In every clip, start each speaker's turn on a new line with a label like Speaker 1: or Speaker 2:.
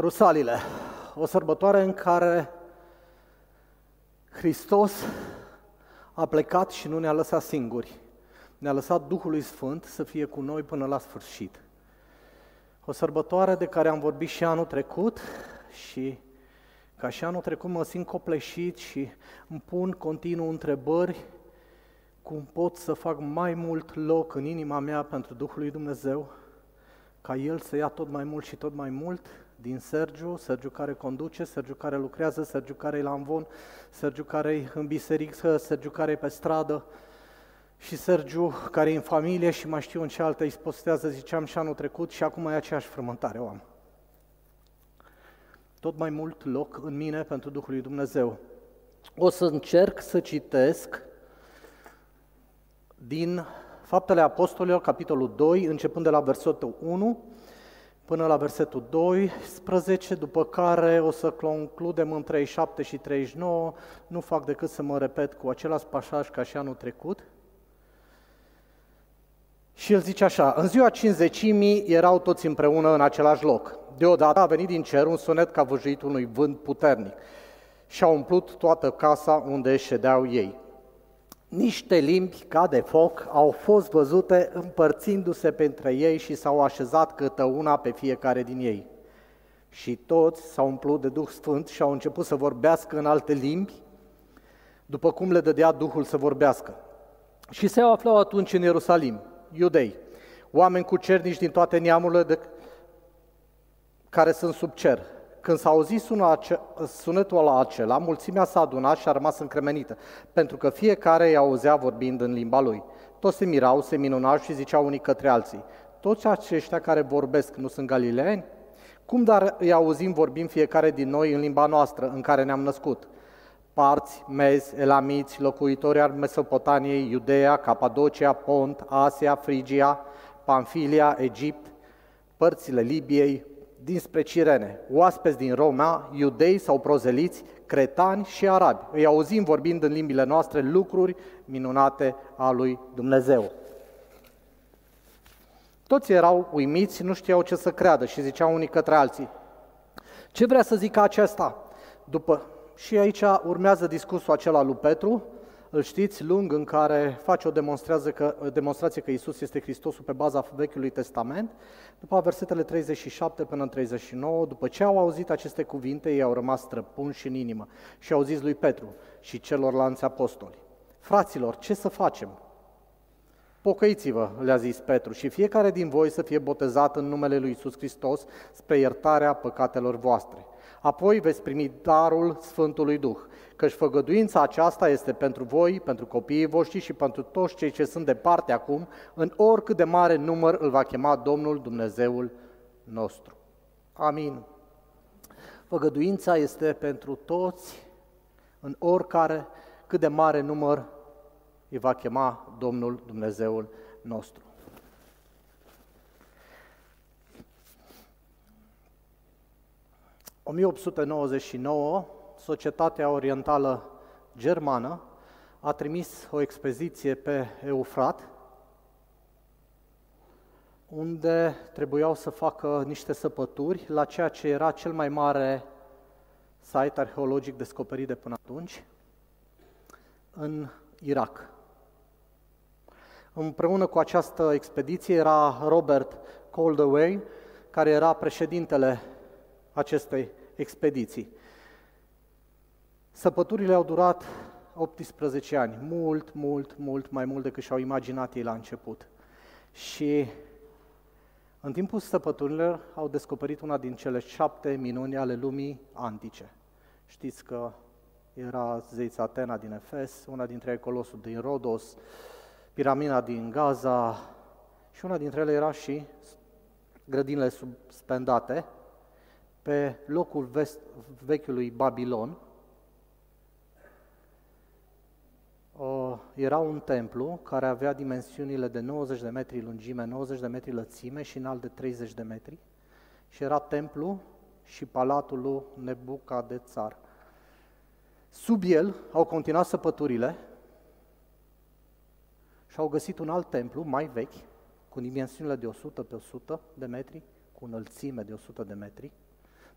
Speaker 1: Rusalile, o sărbătoare în care Hristos a plecat și nu ne-a lăsat singuri. Ne-a lăsat Duhului Sfânt să fie cu noi până la sfârșit. O sărbătoare de care am vorbit și anul trecut și ca și anul trecut mă simt copleșit și îmi pun continuu întrebări cum pot să fac mai mult loc în inima mea pentru Duhul lui Dumnezeu, ca El să ia tot mai mult și tot mai mult din Sergiu, Sergiu care conduce, Sergiu care lucrează, Sergiu care e la învon, Sergiu care e în biserică, Sergiu care e pe stradă și Sergiu care e în familie și mai știu în ce altă îi postează, ziceam și anul trecut și acum e aceeași frământare o am. Tot mai mult loc în mine pentru Duhul lui Dumnezeu. O să încerc să citesc din Faptele Apostolilor, capitolul 2, începând de la versetul 1 până la versetul 12, după care o să concludem în 37 și 39, nu fac decât să mă repet cu același pasaj ca și anul trecut. Și el zice așa, în ziua cinzecimii erau toți împreună în același loc. Deodată a venit din cer un sunet ca văjuit unui vânt puternic și a umplut toată casa unde ședeau ei. Niște limbi ca de foc au fost văzute împărțindu-se pentru ei și s-au așezat câtă una pe fiecare din ei. Și toți s-au umplut de Duh Sfânt și au început să vorbească în alte limbi, după cum le dădea Duhul să vorbească. Și se aflau atunci în Ierusalim, iudei, oameni cu cernici din toate neamurile de care sunt sub cer, când s-a auzit sunetul la acela, mulțimea s-a adunat și a rămas încremenită, pentru că fiecare îi auzea vorbind în limba lui. Toți se mirau, se minunau și ziceau unii către alții, toți aceștia care vorbesc nu sunt galileeni? Cum dar îi auzim vorbind fiecare din noi în limba noastră, în care ne-am născut? Parți, mezi, elamiți, locuitori al Mesopotamiei, Iudeea, Capadocia, Pont, Asia, Frigia, Pamfilia, Egipt, părțile Libiei, dinspre Cirene, oaspeți din Roma, iudei sau prozeliți, cretani și arabi. Îi auzim vorbind în limbile noastre lucruri minunate a lui Dumnezeu. Toți erau uimiți, nu știau ce să creadă și ziceau unii către alții. Ce vrea să zică acesta? După și aici urmează discursul acela lui Petru, îl știți, lung, în care face o demonstrație că, demonstrație că Isus este Hristosul pe baza Vechiului Testament. După versetele 37 până în 39, după ce au auzit aceste cuvinte, ei au rămas străpunși în inimă și au zis lui Petru și celorlalți apostoli, Fraților, ce să facem? Pocăiți-vă, le-a zis Petru, și fiecare din voi să fie botezat în numele lui Isus Hristos spre iertarea păcatelor voastre. Apoi veți primi darul Sfântului Duh, căci făgăduința aceasta este pentru voi, pentru copiii voștri și pentru toți cei ce sunt departe acum, în oricât de mare număr îl va chema Domnul Dumnezeul nostru. Amin. Făgăduința este pentru toți, în oricare, cât de mare număr îi va chema Domnul Dumnezeul nostru. ...1899, Societatea Orientală Germană a trimis o expediție pe Eufrat, unde trebuiau să facă niște săpături la ceea ce era cel mai mare site arheologic descoperit de până atunci, în Irak. Împreună cu această expediție era Robert Coldaway, care era președintele acestei expediții. Săpăturile au durat 18 ani, mult, mult, mult mai mult decât și-au imaginat ei la început. Și în timpul săpăturilor au descoperit una din cele șapte minuni ale lumii antice. Știți că era zeița Atena din Efes, una dintre ei Colosul din Rodos, piramida din Gaza și una dintre ele era și grădinile suspendate pe locul vest, vechiului Babilon, era un templu care avea dimensiunile de 90 de metri lungime, 90 de metri lățime și înalt de 30 de metri. Și era templu și palatul lui Nebucadnețar. Sub el au continuat săpăturile și au găsit un alt templu mai vechi, cu dimensiunile de 100 pe 100 de metri, cu înălțime de 100 de metri,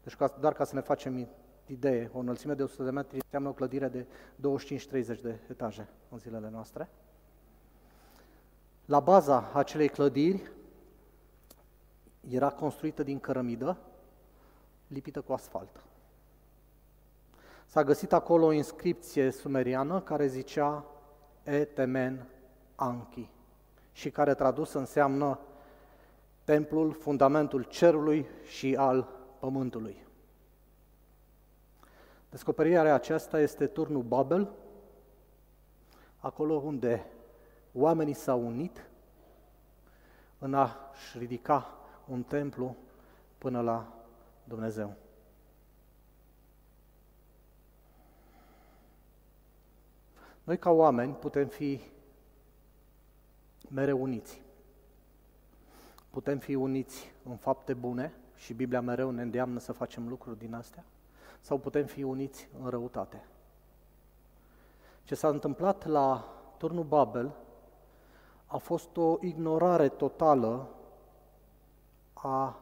Speaker 1: Deci doar ca să ne facem idee, o înălțime de 100 de metri înseamnă o clădire de 25-30 de etaje în zilele noastre. La baza acelei clădiri era construită din cărămidă, lipită cu asfalt. S-a găsit acolo o inscripție sumeriană care zicea Etemen Anki și care tradus înseamnă templul, fundamentul cerului și al pământului. Descoperirea aceasta este turnul Babel, acolo unde oamenii s-au unit în a-și ridica un templu până la Dumnezeu. Noi ca oameni putem fi mereu uniți. Putem fi uniți în fapte bune și Biblia mereu ne îndeamnă să facem lucruri din astea, sau putem fi uniți în răutate. Ce s-a întâmplat la turnul Babel a fost o ignorare totală a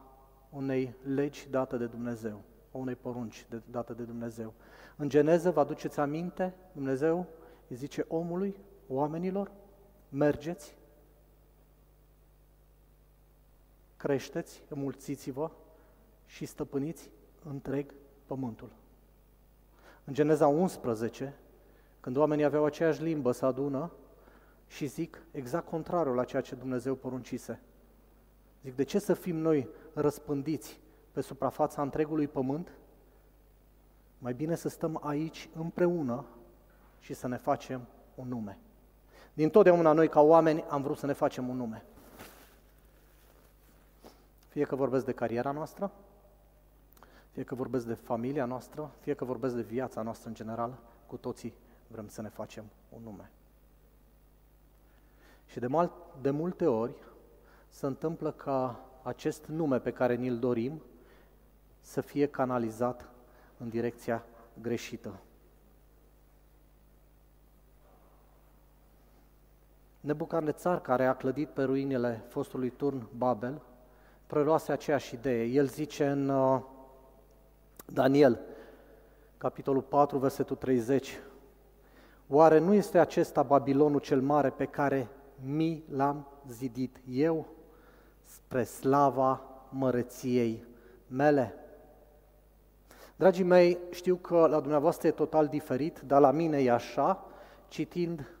Speaker 1: unei legi date de Dumnezeu, a unei porunci date de Dumnezeu. În Geneză, vă aduceți aminte, Dumnezeu îi zice omului, oamenilor, mergeți, creșteți, înmulțiți-vă și stăpâniți întreg pământul. În Geneza 11, când oamenii aveau aceeași limbă, să adună și zic exact contrarul la ceea ce Dumnezeu poruncise. Zic, de ce să fim noi răspândiți pe suprafața întregului pământ? Mai bine să stăm aici împreună și să ne facem un nume. Din totdeauna noi ca oameni am vrut să ne facem un nume. Fie că vorbesc de cariera noastră, fie că vorbesc de familia noastră, fie că vorbesc de viața noastră în general, cu toții vrem să ne facem un nume. Și de, mal, de multe ori se întâmplă ca acest nume pe care ni-l dorim să fie canalizat în direcția greșită. Nebucarnețar, care a clădit pe ruinele fostului turn Babel, preluase aceeași idee. El zice în uh, Daniel, capitolul 4, versetul 30, Oare nu este acesta Babilonul cel mare pe care mi l-am zidit eu spre slava mărăției mele? Dragii mei, știu că la dumneavoastră e total diferit, dar la mine e așa, citind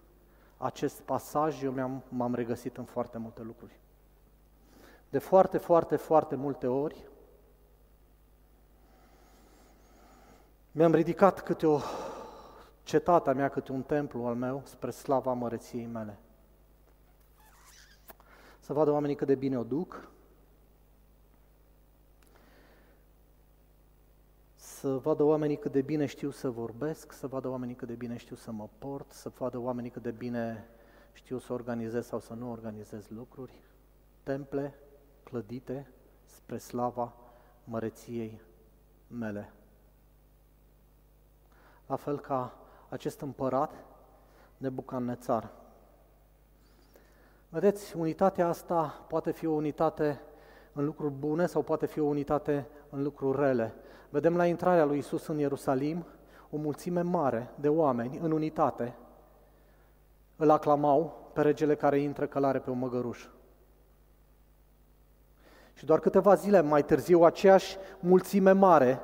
Speaker 1: acest pasaj, eu m-am, m-am regăsit în foarte multe lucruri. De foarte, foarte, foarte multe ori mi-am ridicat câte o cetatea mea, câte un templu al meu, spre slava măreției mele. Să vadă oamenii cât de bine o duc, să vadă oamenii cât de bine știu să vorbesc, să vadă oamenii cât de bine știu să mă port, să vadă oamenii cât de bine știu să organizez sau să nu organizez lucruri, temple clădite spre slava măreției mele. La fel ca acest împărat Nebucannețar. Vedeți, unitatea asta poate fi o unitate în lucruri bune sau poate fi o unitate în lucruri rele. Vedem la intrarea lui Isus în Ierusalim o mulțime mare de oameni în unitate îl aclamau pe regele care intră călare pe un măgăruș. Și doar câteva zile mai târziu, aceeași mulțime mare,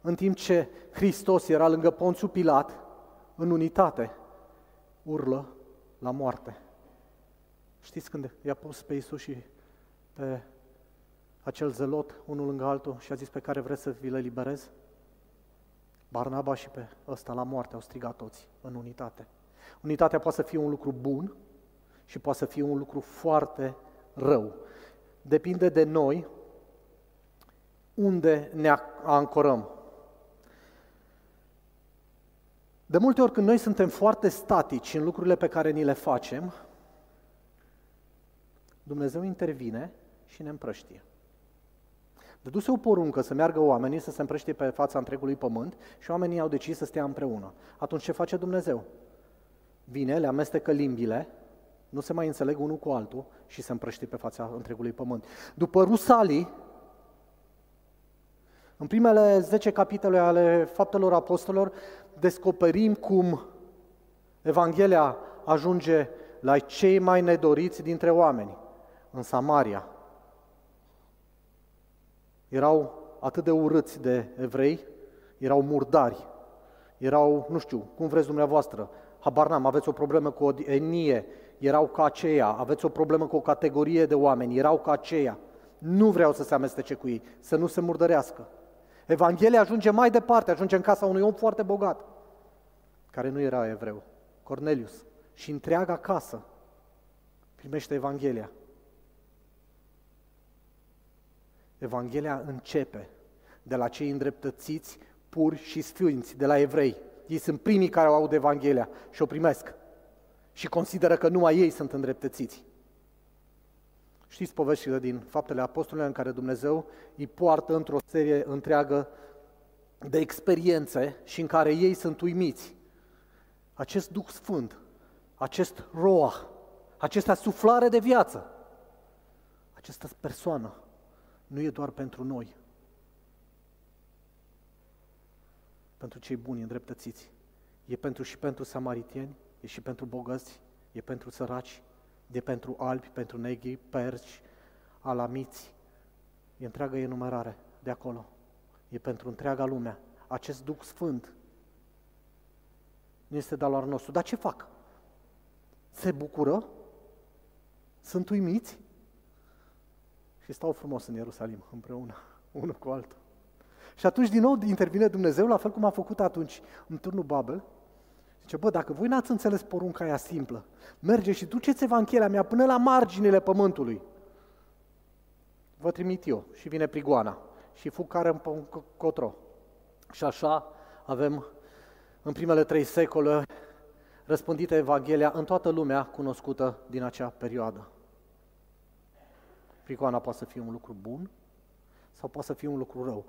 Speaker 1: în timp ce Hristos era lângă Ponțul Pilat, în unitate, urlă la moarte. Știți când i-a pus pe Isus și pe acel zelot, unul lângă altul, și a zis pe care vreți să vi le liberez? Barnaba și pe ăsta la moarte au strigat toți în unitate. Unitatea poate să fie un lucru bun și poate să fie un lucru foarte rău. Depinde de noi unde ne ancorăm. De multe ori când noi suntem foarte statici în lucrurile pe care ni le facem, Dumnezeu intervine și ne împrăștie. Dăduse o poruncă să meargă oamenii să se împrăștie pe fața întregului pământ și oamenii au decis să stea împreună. Atunci ce face Dumnezeu? Vine, le amestecă limbile, nu se mai înțeleg unul cu altul și se împrăștie pe fața întregului pământ. După Rusalii, În primele 10 capitole ale Faptelor Apostolilor descoperim cum Evanghelia ajunge la cei mai nedoriți dintre oameni, în Samaria. Erau atât de urâți de evrei, erau murdari, erau, nu știu, cum vreți dumneavoastră, habar n-am, aveți o problemă cu o etnie, erau ca aceea, aveți o problemă cu o categorie de oameni, erau ca aceea. Nu vreau să se amestece cu ei, să nu se murdărească. Evanghelia ajunge mai departe, ajunge în casa unui om foarte bogat, care nu era evreu, Cornelius, și întreaga casă primește Evanghelia. Evanghelia începe de la cei îndreptățiți, puri și sfinți, de la evrei. Ei sunt primii care au aud Evanghelia și o primesc și consideră că numai ei sunt îndreptățiți. Știți poveștile din Faptele Apostolilor în care Dumnezeu îi poartă într-o serie întreagă de experiențe și în care ei sunt uimiți. Acest Duh Sfânt, acest roa, această suflare de viață, această persoană nu e doar pentru noi, pentru cei buni, îndreptățiți. E pentru și pentru samaritieni, e și pentru bogăți, e pentru săraci, e pentru albi, pentru negri, perci, alamiți. E întreagă enumerare de acolo. E pentru întreaga lume. Acest Duh Sfânt nu este de al nostru. Dar ce fac? Se bucură? Sunt uimiți? Și stau frumos în Ierusalim împreună, unul cu altul. Și atunci din nou intervine Dumnezeu, la fel cum a făcut atunci în turnul Babel. Zice, bă, dacă voi n-ați înțeles porunca aia simplă, merge și duceți Evanghelia mea până la marginile pământului. Vă trimit eu și vine prigoana și fug care în cotro. Și așa avem în primele trei secole răspândită Evanghelia în toată lumea cunoscută din acea perioadă. Prigoana poate să fie un lucru bun sau poate să fie un lucru rău.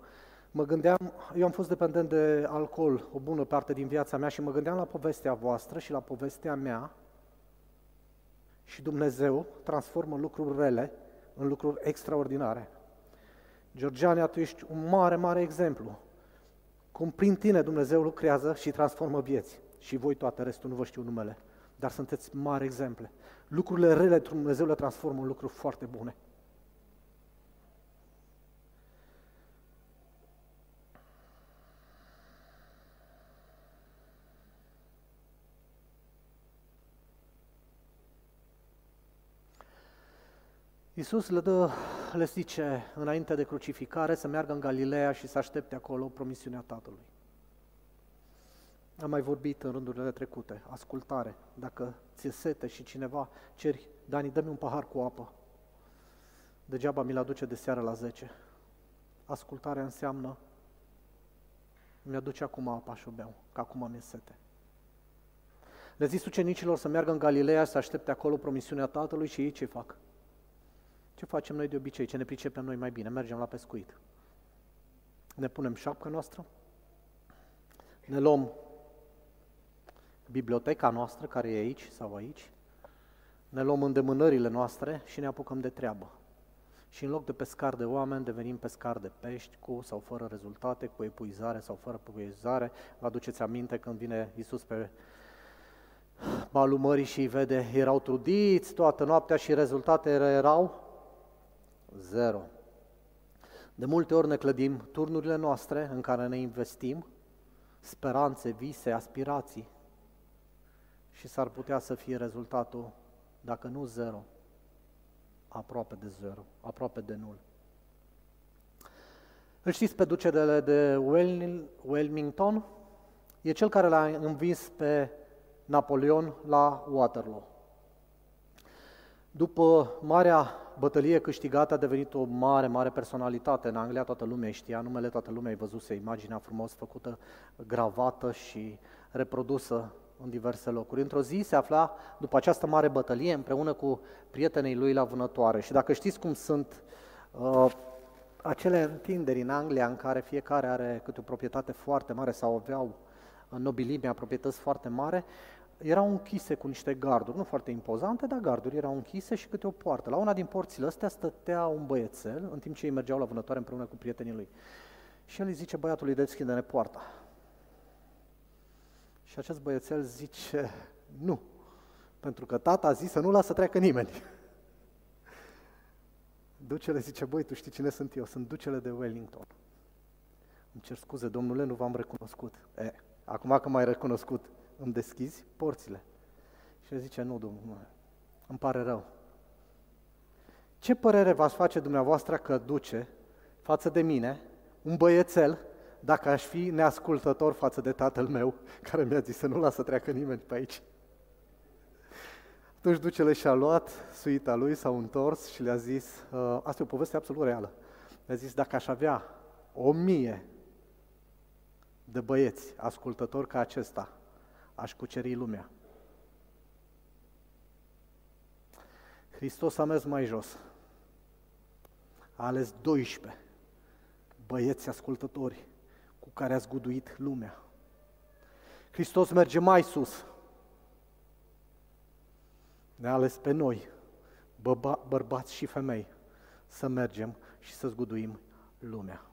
Speaker 1: Mă gândeam, eu am fost dependent de alcool o bună parte din viața mea și mă gândeam la povestea voastră și la povestea mea și Dumnezeu transformă lucruri rele în lucruri extraordinare. Georgiania, tu ești un mare, mare exemplu. Cum prin tine Dumnezeu lucrează și transformă vieți. Și voi toate, restul nu vă știu numele. Dar sunteți mari exemple. Lucrurile rele Dumnezeu le transformă în lucruri foarte bune. Iisus le, dă, le zice înainte de crucificare să meargă în Galileea și să aștepte acolo promisiunea Tatălui. Am mai vorbit în rândurile trecute, ascultare. Dacă ți-e sete și cineva ceri, Dani, dă-mi un pahar cu apă. Degeaba mi-l aduce de seară la 10. Ascultarea înseamnă mi-aduce acum apa și o beau, că acum mi-e sete. Le zis ucenicilor să meargă în Galileea să aștepte acolo promisiunea Tatălui și ei ce fac? Ce facem noi de obicei? Ce ne pricepem noi mai bine? Mergem la pescuit. Ne punem șapca noastră, ne luăm biblioteca noastră care e aici sau aici, ne luăm îndemânările noastre și ne apucăm de treabă. Și în loc de pescar de oameni, devenim pescar de pești, cu sau fără rezultate, cu epuizare sau fără epuizare. Vă aduceți aminte când vine Iisus pe balul mării și îi vede, erau trudiți toată noaptea și rezultatele erau Zero. De multe ori ne clădim turnurile noastre în care ne investim speranțe, vise, aspirații și s-ar putea să fie rezultatul, dacă nu zero, aproape de zero, aproape de nul. Îl știți pe ducele de Wellington? E cel care l-a învins pe Napoleon la Waterloo. După marea bătălie câștigată a devenit o mare, mare personalitate. În Anglia toată lumea știa numele, toată lumea ai văzuse imaginea frumos făcută, gravată și reprodusă în diverse locuri. Într-o zi se afla, după această mare bătălie, împreună cu prietenii lui la vânătoare. Și dacă știți cum sunt uh, acele întinderi în Anglia în care fiecare are câte o proprietate foarte mare sau aveau nobilimea, proprietăți foarte mare, erau închise cu niște garduri, nu foarte impozante, dar garduri erau închise și câte o poartă. La una din porțile astea stătea un băiețel, în timp ce ei mergeau la vânătoare împreună cu prietenii lui. Și el îi zice băiatului, deschide-ne poarta. Și acest băiețel zice, nu, pentru că tata a zis să nu lasă să treacă nimeni. Ducele zice, băi, tu știi cine sunt eu? Sunt ducele de Wellington. Îmi cer scuze, domnule, nu v-am recunoscut. E, acum că m-ai recunoscut, îmi deschizi porțile. Și el zice, nu, domnule, îmi pare rău. Ce părere v-aș face dumneavoastră că duce față de mine un băiețel dacă aș fi neascultător față de tatăl meu, care mi-a zis să nu lasă treacă nimeni pe aici? Atunci ducele și-a luat suita lui, s-a întors și le-a zis, uh, asta e o poveste absolut reală, le-a zis, dacă aș avea o mie de băieți ascultători ca acesta, aș cuceri lumea. Hristos a mers mai jos. A ales 12 băieți ascultători cu care a zguduit lumea. Hristos merge mai sus. Ne-a ales pe noi, băba, bărbați și femei, să mergem și să zguduim lumea.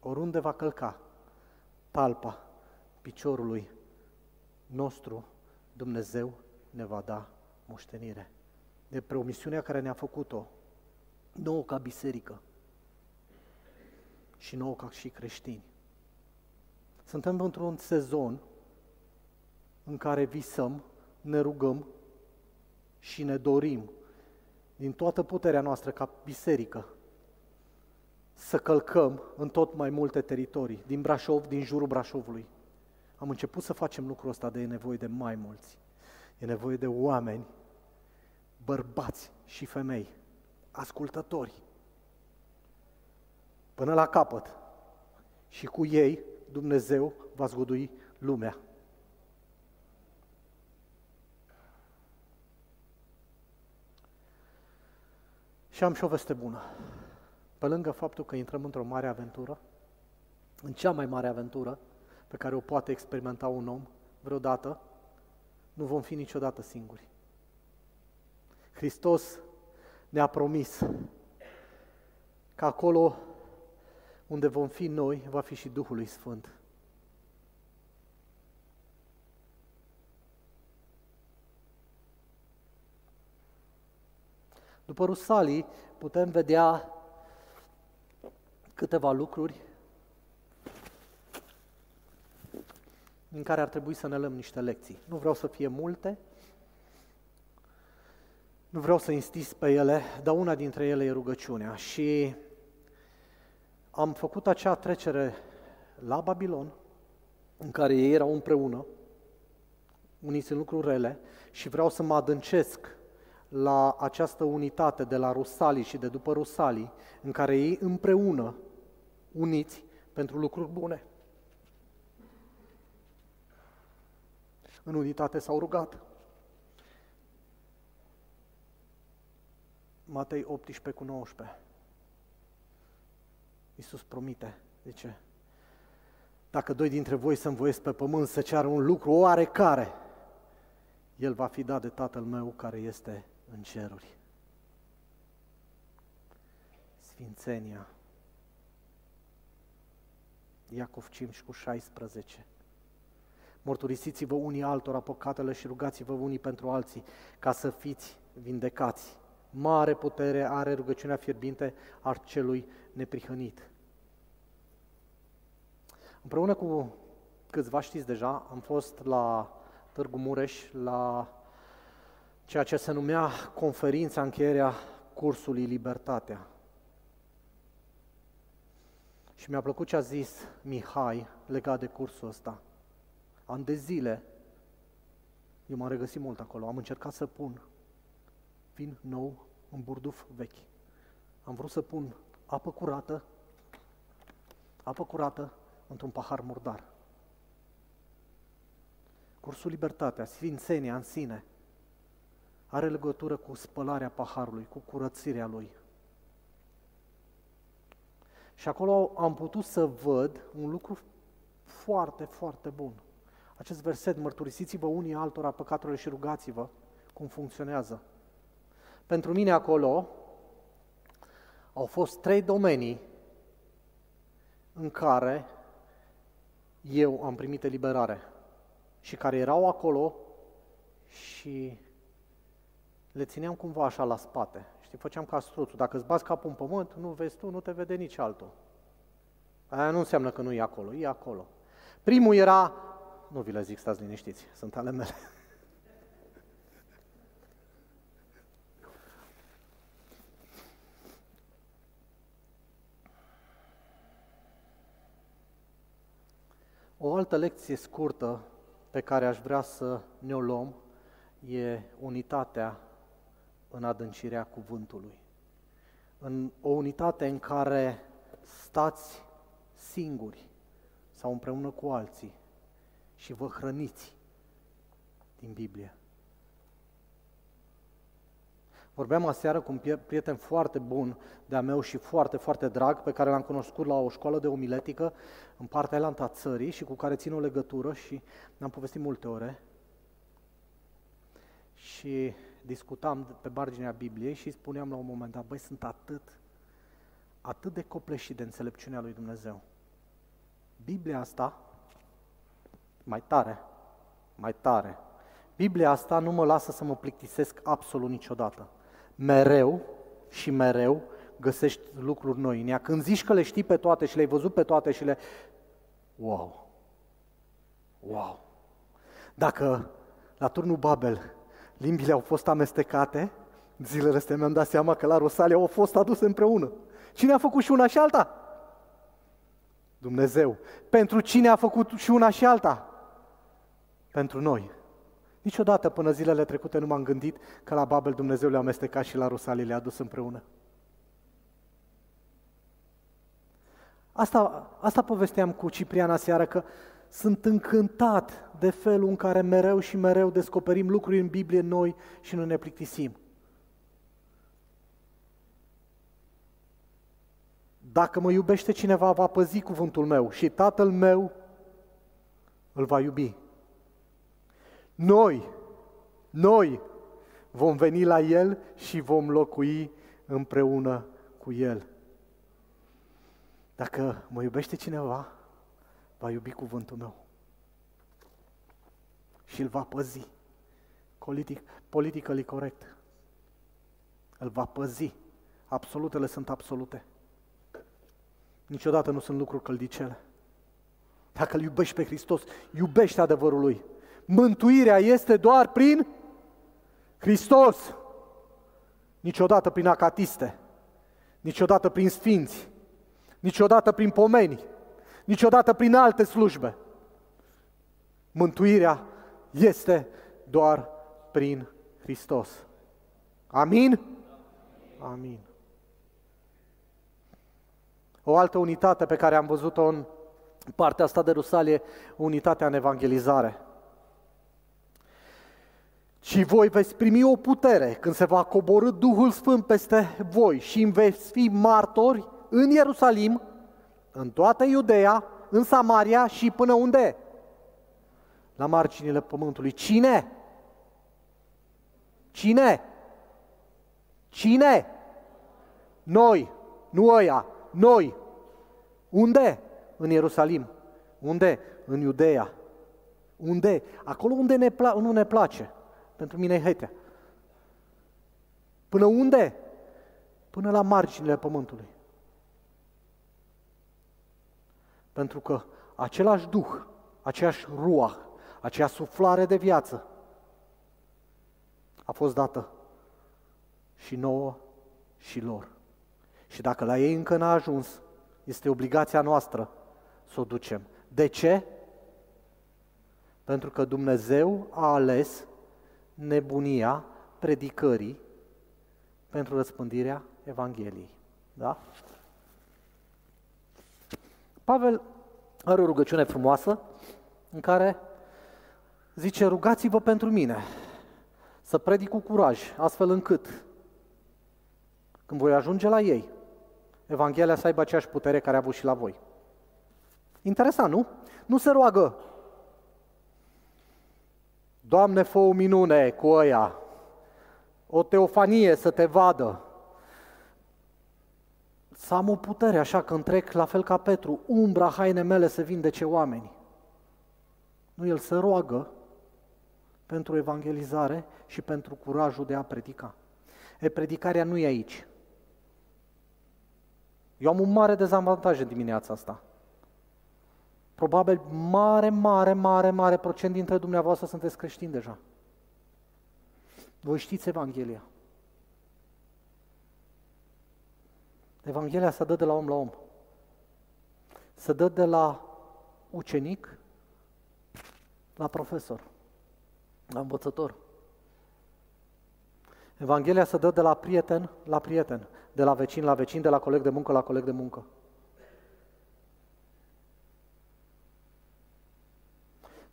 Speaker 1: Oriunde va călca talpa piciorului nostru, Dumnezeu ne va da moștenire. De promisiunea care ne-a făcut-o, nouă ca biserică și nouă ca și creștini. Suntem într-un sezon în care visăm, ne rugăm și ne dorim din toată puterea noastră ca biserică să călcăm în tot mai multe teritorii, din Brașov, din jurul Brașovului. Am început să facem lucrul ăsta de e nevoie de mai mulți. E nevoie de oameni, bărbați și femei, ascultători, până la capăt. Și cu ei Dumnezeu va zgudui lumea. Și am și o veste bună. Pe lângă faptul că intrăm într-o mare aventură, în cea mai mare aventură pe care o poate experimenta un om vreodată, nu vom fi niciodată singuri. Hristos ne-a promis că acolo unde vom fi noi, va fi și Duhului Sfânt. După Rusalii putem vedea câteva lucruri în care ar trebui să ne luăm niște lecții. Nu vreau să fie multe, nu vreau să insist pe ele, dar una dintre ele e rugăciunea. Și am făcut acea trecere la Babilon, în care ei erau împreună, uniți în lucruri rele, și vreau să mă adâncesc la această unitate de la Rusalii și de după Rusalii, în care ei împreună, uniți pentru lucruri bune. În unitate s-au rugat. Matei 18 cu 19. Iisus promite, zice, dacă doi dintre voi să învoiesc pe pământ să ceară un lucru oarecare, el va fi dat de Tatăl meu care este în ceruri. Sfințenia. Iacov 5 cu 16. Morturisiți-vă unii altora păcatele și rugați-vă unii pentru alții ca să fiți vindecați. Mare putere are rugăciunea fierbinte a celui neprihănit. Împreună cu câțiva știți deja, am fost la Târgu Mureș, la ceea ce se numea conferința încheierea cursului Libertatea. Și mi-a plăcut ce a zis Mihai legat de cursul ăsta. An de zile, eu m-am regăsit mult acolo, am încercat să pun vin nou în burduf vechi. Am vrut să pun apă curată, apă curată într-un pahar murdar. Cursul Libertatea, Sfințenia în sine, are legătură cu spălarea paharului, cu curățirea lui. Și acolo am putut să văd un lucru foarte, foarte bun. Acest verset, mărturisiți-vă unii altora păcaturile și rugați-vă, cum funcționează. Pentru mine acolo au fost trei domenii în care eu am primit eliberare și care erau acolo și le țineam cumva așa la spate. Știi, făceam ca struțul. Dacă îți bați capul în pământ, nu vezi tu, nu te vede nici altul. Aia nu înseamnă că nu e acolo, e acolo. Primul era, nu vi le zic, stați liniștiți, sunt ale mele. O altă lecție scurtă pe care aș vrea să ne o luăm e unitatea în adâncirea cuvântului. În o unitate în care stați singuri sau împreună cu alții și vă hrăniți din Biblie. Vorbeam aseară cu un prieten foarte bun de-a meu și foarte, foarte drag, pe care l-am cunoscut la o școală de omiletică în partea elantă a țării și cu care țin o legătură și ne-am povestit multe ore. Și discutam pe marginea Bibliei și spuneam la un moment dat, băi, sunt atât, atât de copleșit de înțelepciunea lui Dumnezeu. Biblia asta, mai tare, mai tare, Biblia asta nu mă lasă să mă plictisesc absolut niciodată mereu și mereu găsești lucruri noi în ea. Când zici că le știi pe toate și le-ai văzut pe toate și le... Wow! Wow! Dacă la turnul Babel limbile au fost amestecate, zilele astea mi-am dat seama că la Rosalia au fost aduse împreună. Cine a făcut și una și alta? Dumnezeu. Pentru cine a făcut și una și alta? Pentru noi. Niciodată până zilele trecute nu m-am gândit că la Babel Dumnezeu le-a amestecat și la Rusalii le-a adus împreună. Asta, asta povesteam cu Cipriana seară, că sunt încântat de felul în care mereu și mereu descoperim lucruri în Biblie noi și nu ne plictisim. Dacă mă iubește cineva, va păzi cuvântul meu și tatăl meu îl va iubi. Noi, noi vom veni la El și vom locui împreună cu El. Dacă mă iubește cineva, va iubi cuvântul meu și îl va păzi. Politic, politically corect. Îl va păzi. Absolutele sunt absolute. Niciodată nu sunt lucruri căldicele. Dacă îl iubești pe Hristos, iubește adevărul Lui. Mântuirea este doar prin Hristos. Niciodată prin acatiste, niciodată prin sfinți, niciodată prin pomeni, niciodată prin alte slujbe. Mântuirea este doar prin Hristos. Amin? Amin. O altă unitate pe care am văzut-o în partea asta de Rusalie, unitatea în evangelizare și voi veți primi o putere când se va coborâ Duhul Sfânt peste voi și veți fi martori în Ierusalim, în toată Iudeea, în Samaria și până unde? La marginile pământului. Cine? Cine? Cine? Noi, nu ăia, noi. Unde? În Ierusalim. Unde? În Iudeea. Unde? Acolo unde ne pla- nu ne place. Pentru mine e hetea. Până unde? Până la marginile pământului. Pentru că același Duh, aceeași ruah, acea suflare de viață a fost dată și nouă și lor. Și dacă la ei încă n-a ajuns, este obligația noastră să o ducem. De ce? Pentru că Dumnezeu a ales nebunia predicării pentru răspândirea Evangheliei. Da? Pavel are o rugăciune frumoasă în care zice, rugați-vă pentru mine, să predic cu curaj, astfel încât, când voi ajunge la ei, Evanghelia să aibă aceeași putere care a avut și la voi. Interesant, nu? Nu se roagă Doamne, fă o minune cu ăia, o teofanie să te vadă, Să am o putere așa că întrec la fel ca Petru, umbra haine mele să vindece oameni. Nu, el se roagă pentru evangelizare și pentru curajul de a predica. E, predicarea nu e aici. Eu am un mare dezavantaj în dimineața asta. Probabil mare, mare, mare, mare procent dintre dumneavoastră sunteți creștini deja. Voi știți Evanghelia. Evanghelia se dă de la om la om. Se dă de la ucenic la profesor, la învățător. Evanghelia se dă de la prieten la prieten, de la vecin la vecin, de la coleg de muncă la coleg de muncă.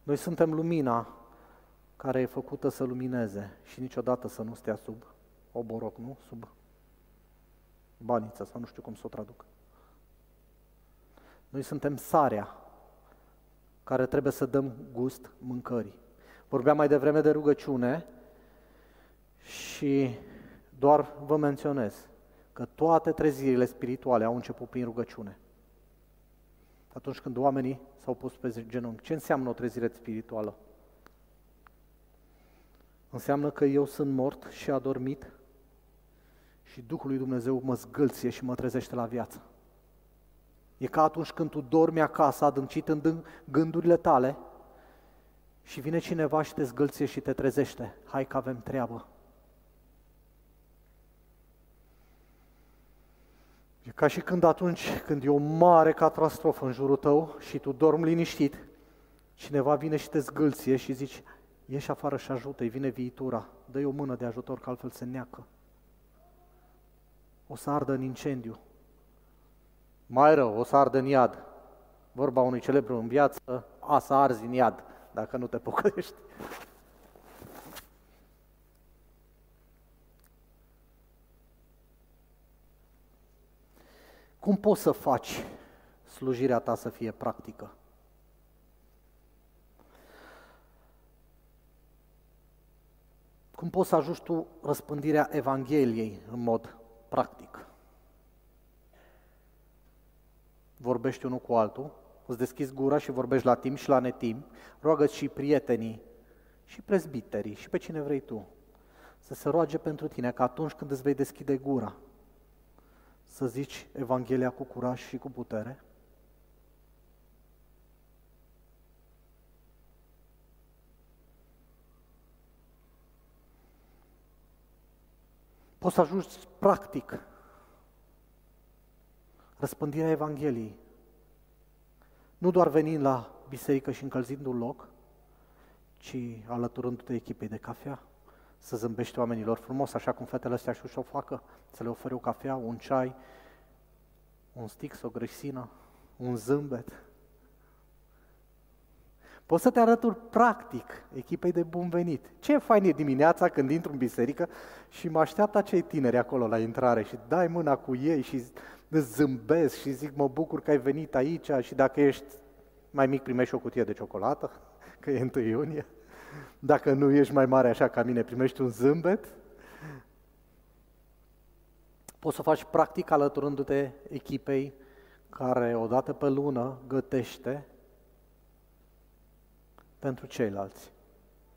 Speaker 1: Noi suntem lumina care e făcută să lumineze și niciodată să nu stea sub oboroc, nu? Sub baniță sau nu știu cum să o traduc. Noi suntem sarea care trebuie să dăm gust mâncării. Vorbeam mai devreme de rugăciune și doar vă menționez că toate trezirile spirituale au început prin rugăciune. Atunci când oamenii s-au pus pe genunchi. Ce înseamnă o trezire spirituală? Înseamnă că eu sunt mort și adormit și Duhul lui Dumnezeu mă zgâlție și mă trezește la viață. E ca atunci când tu dormi acasă, adâncit în gândurile tale, și vine cineva și te zgâlție și te trezește. Hai că avem treabă. E ca și când atunci când e o mare catastrofă în jurul tău și tu dormi liniștit, cineva vine și te zgâlție și zici, ieși afară și ajută, îi vine viitura, dă-i o mână de ajutor, că altfel se neacă. O să ardă în incendiu. Mai rău, o să ardă în iad. Vorba unui celebru în viață, a să arzi în iad, dacă nu te pocăiești. Cum poți să faci slujirea ta să fie practică? Cum poți să ajungi tu răspândirea Evangheliei în mod practic? Vorbești unul cu altul, îți deschizi gura și vorbești la timp și la netimp, roagă și prietenii și prezbiterii și pe cine vrei tu să se roage pentru tine, că atunci când îți vei deschide gura, să zici Evanghelia cu curaj și cu putere? Poți să ajungi practic răspândirea Evangheliei. Nu doar venind la biserică și încălzind un loc, ci alăturându-te echipei de cafea, să zâmbești oamenilor frumos, așa cum fetele astea și o facă, să le oferi o cafea, un ceai, un stix, o grăsină, un zâmbet. Poți să te arături practic echipei de bun venit. Ce e fain e dimineața când intru în biserică și mă așteaptă acei tineri acolo la intrare și dai mâna cu ei și îți zâmbesc și zic mă bucur că ai venit aici și dacă ești mai mic primești o cutie de ciocolată, că e 1 iunie. Dacă nu ești mai mare așa ca mine, primești un zâmbet. Poți să faci practic alăturându-te echipei care odată pe lună gătește pentru ceilalți.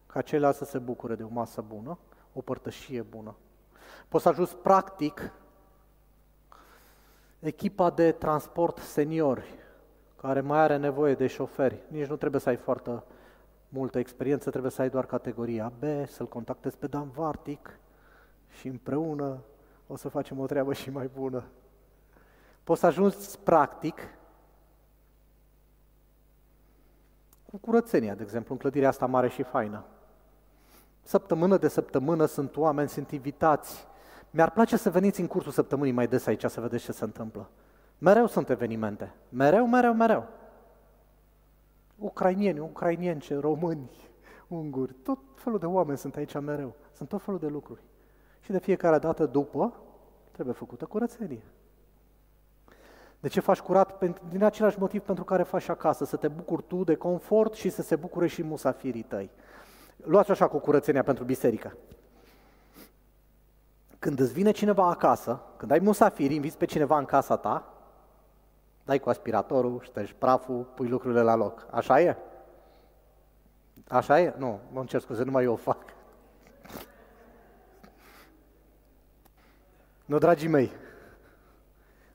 Speaker 1: Ca ceilalți să se bucure de o masă bună, o părtășie bună. Poți să ajungi practic echipa de transport seniori, care mai are nevoie de șoferi. Nici nu trebuie să ai foarte multă experiență, trebuie să ai doar categoria B, să-l contactezi pe Dan Vartic și împreună o să facem o treabă și mai bună. Poți să ajungi practic cu curățenia, de exemplu, în clădirea asta mare și faină. Săptămână de săptămână sunt oameni, sunt invitați. Mi-ar place să veniți în cursul săptămânii mai des aici să vedeți ce se întâmplă. Mereu sunt evenimente. Mereu, mereu, mereu ucrainieni, ucrainieni, români, unguri, tot felul de oameni sunt aici mereu. Sunt tot felul de lucruri. Și de fiecare dată după trebuie făcută curățenie. De ce faci curat? Din același motiv pentru care faci acasă, să te bucuri tu de confort și să se bucure și musafirii tăi. Luați așa cu curățenia pentru biserică. Când îți vine cineva acasă, când ai musafiri, inviți pe cineva în casa ta, dai cu aspiratorul, ștergi praful, pui lucrurile la loc. Așa e? Așa e? Nu, mă încerc scuze, numai eu o fac. Nu, dragii mei,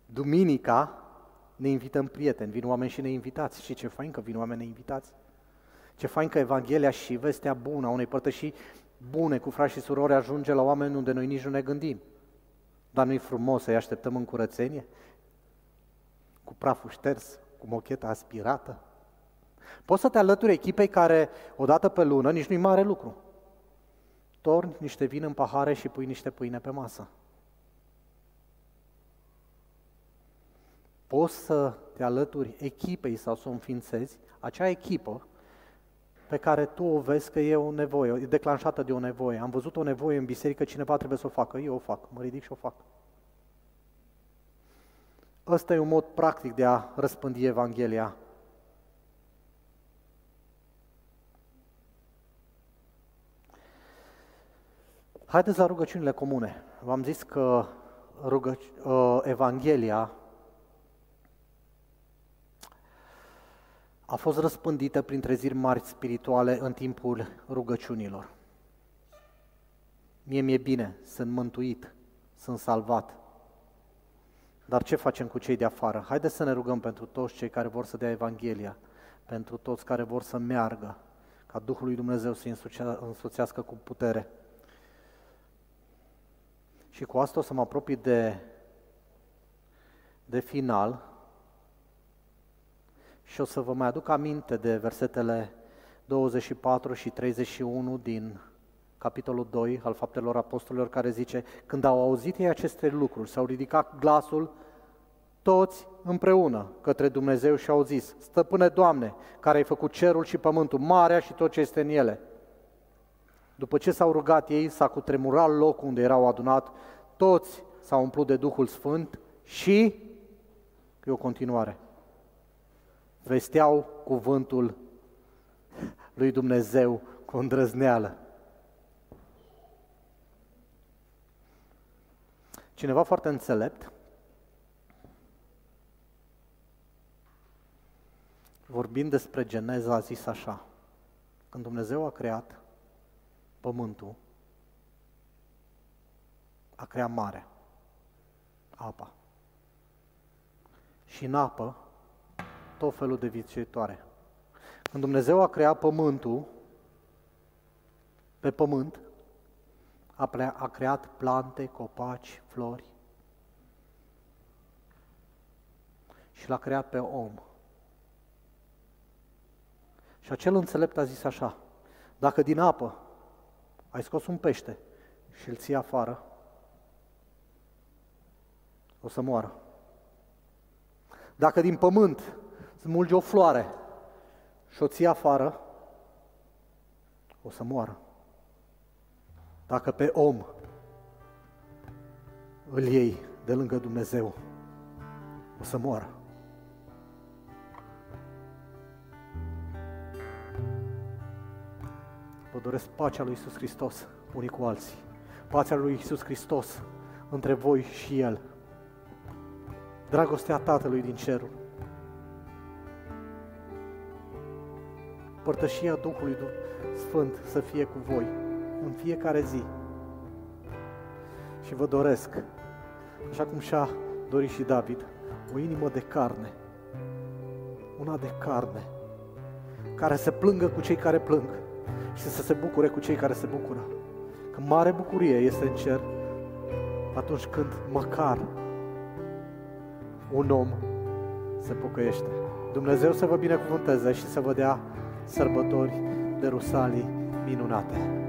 Speaker 1: duminica ne invităm prieteni, vin oameni și ne invitați. Și ce fain că vin oameni neinvitați. Ce fain că Evanghelia și vestea bună a unei părtășii bune cu frați și surori ajunge la oameni unde noi nici nu ne gândim. Dar nu-i frumos să-i așteptăm în curățenie? Cu praful șters, cu mocheta aspirată? Poți să te alături echipei care, odată pe lună, nici nu-i mare lucru. Torni niște vin în pahare și pui niște pâine pe masă. Poți să te alături echipei sau să o înființezi, acea echipă pe care tu o vezi că e o nevoie, e declanșată de o nevoie. Am văzut o nevoie în biserică, cineva trebuie să o facă, eu o fac, mă ridic și o fac. Ăsta e un mod practic de a răspândi Evanghelia. Haideți la rugăciunile comune. V-am zis că rugă, uh, Evanghelia a fost răspândită prin treziri mari spirituale în timpul rugăciunilor. Mie mi-e bine, sunt mântuit, sunt salvat. Dar ce facem cu cei de afară? Haideți să ne rugăm pentru toți cei care vor să dea Evanghelia, pentru toți care vor să meargă, ca Duhul lui Dumnezeu să-i însuțească cu putere. Și cu asta o să mă apropii de, de final, și o să vă mai aduc aminte de versetele 24 și 31 din capitolul 2 al Faptelor Apostolilor, care zice, când au auzit ei aceste lucruri, s-au ridicat glasul toți împreună către Dumnezeu și au zis, Stăpâne Doamne, care ai făcut cerul și pământul, marea și tot ce este în ele. După ce s-au rugat ei, s-a cutremurat locul unde erau adunat, toți s-au umplut de Duhul Sfânt și, e o continuare, vesteau cuvântul lui Dumnezeu cu îndrăzneală. Cineva foarte înțelept, vorbind despre Geneza, a zis așa, când Dumnezeu a creat pământul, a creat marea, apa. Și în apă tot felul de viețuitoare. Când Dumnezeu a creat pământul, pe pământ, a, prea, a creat plante, copaci, flori și l-a creat pe om. Și acel înțelept a zis așa, dacă din apă ai scos un pește și îl ții afară, o să moară. Dacă din pământ smulge o floare și o ții afară, o să moară. Dacă pe om îl iei de lângă Dumnezeu, o să moară. Vă doresc pacea lui Iisus Hristos unii cu alții. Pacea lui Iisus Hristos între voi și El. Dragostea Tatălui din cerul părtășia Duhului Sfânt să fie cu voi în fiecare zi. Și vă doresc, așa cum și-a dorit și David, o inimă de carne, una de carne, care să plângă cu cei care plâng și să se bucure cu cei care se bucură. Că mare bucurie este în cer atunci când măcar un om se pocăiește. Dumnezeu să vă binecuvânteze și să vă dea sărbători de Rusalii minunate.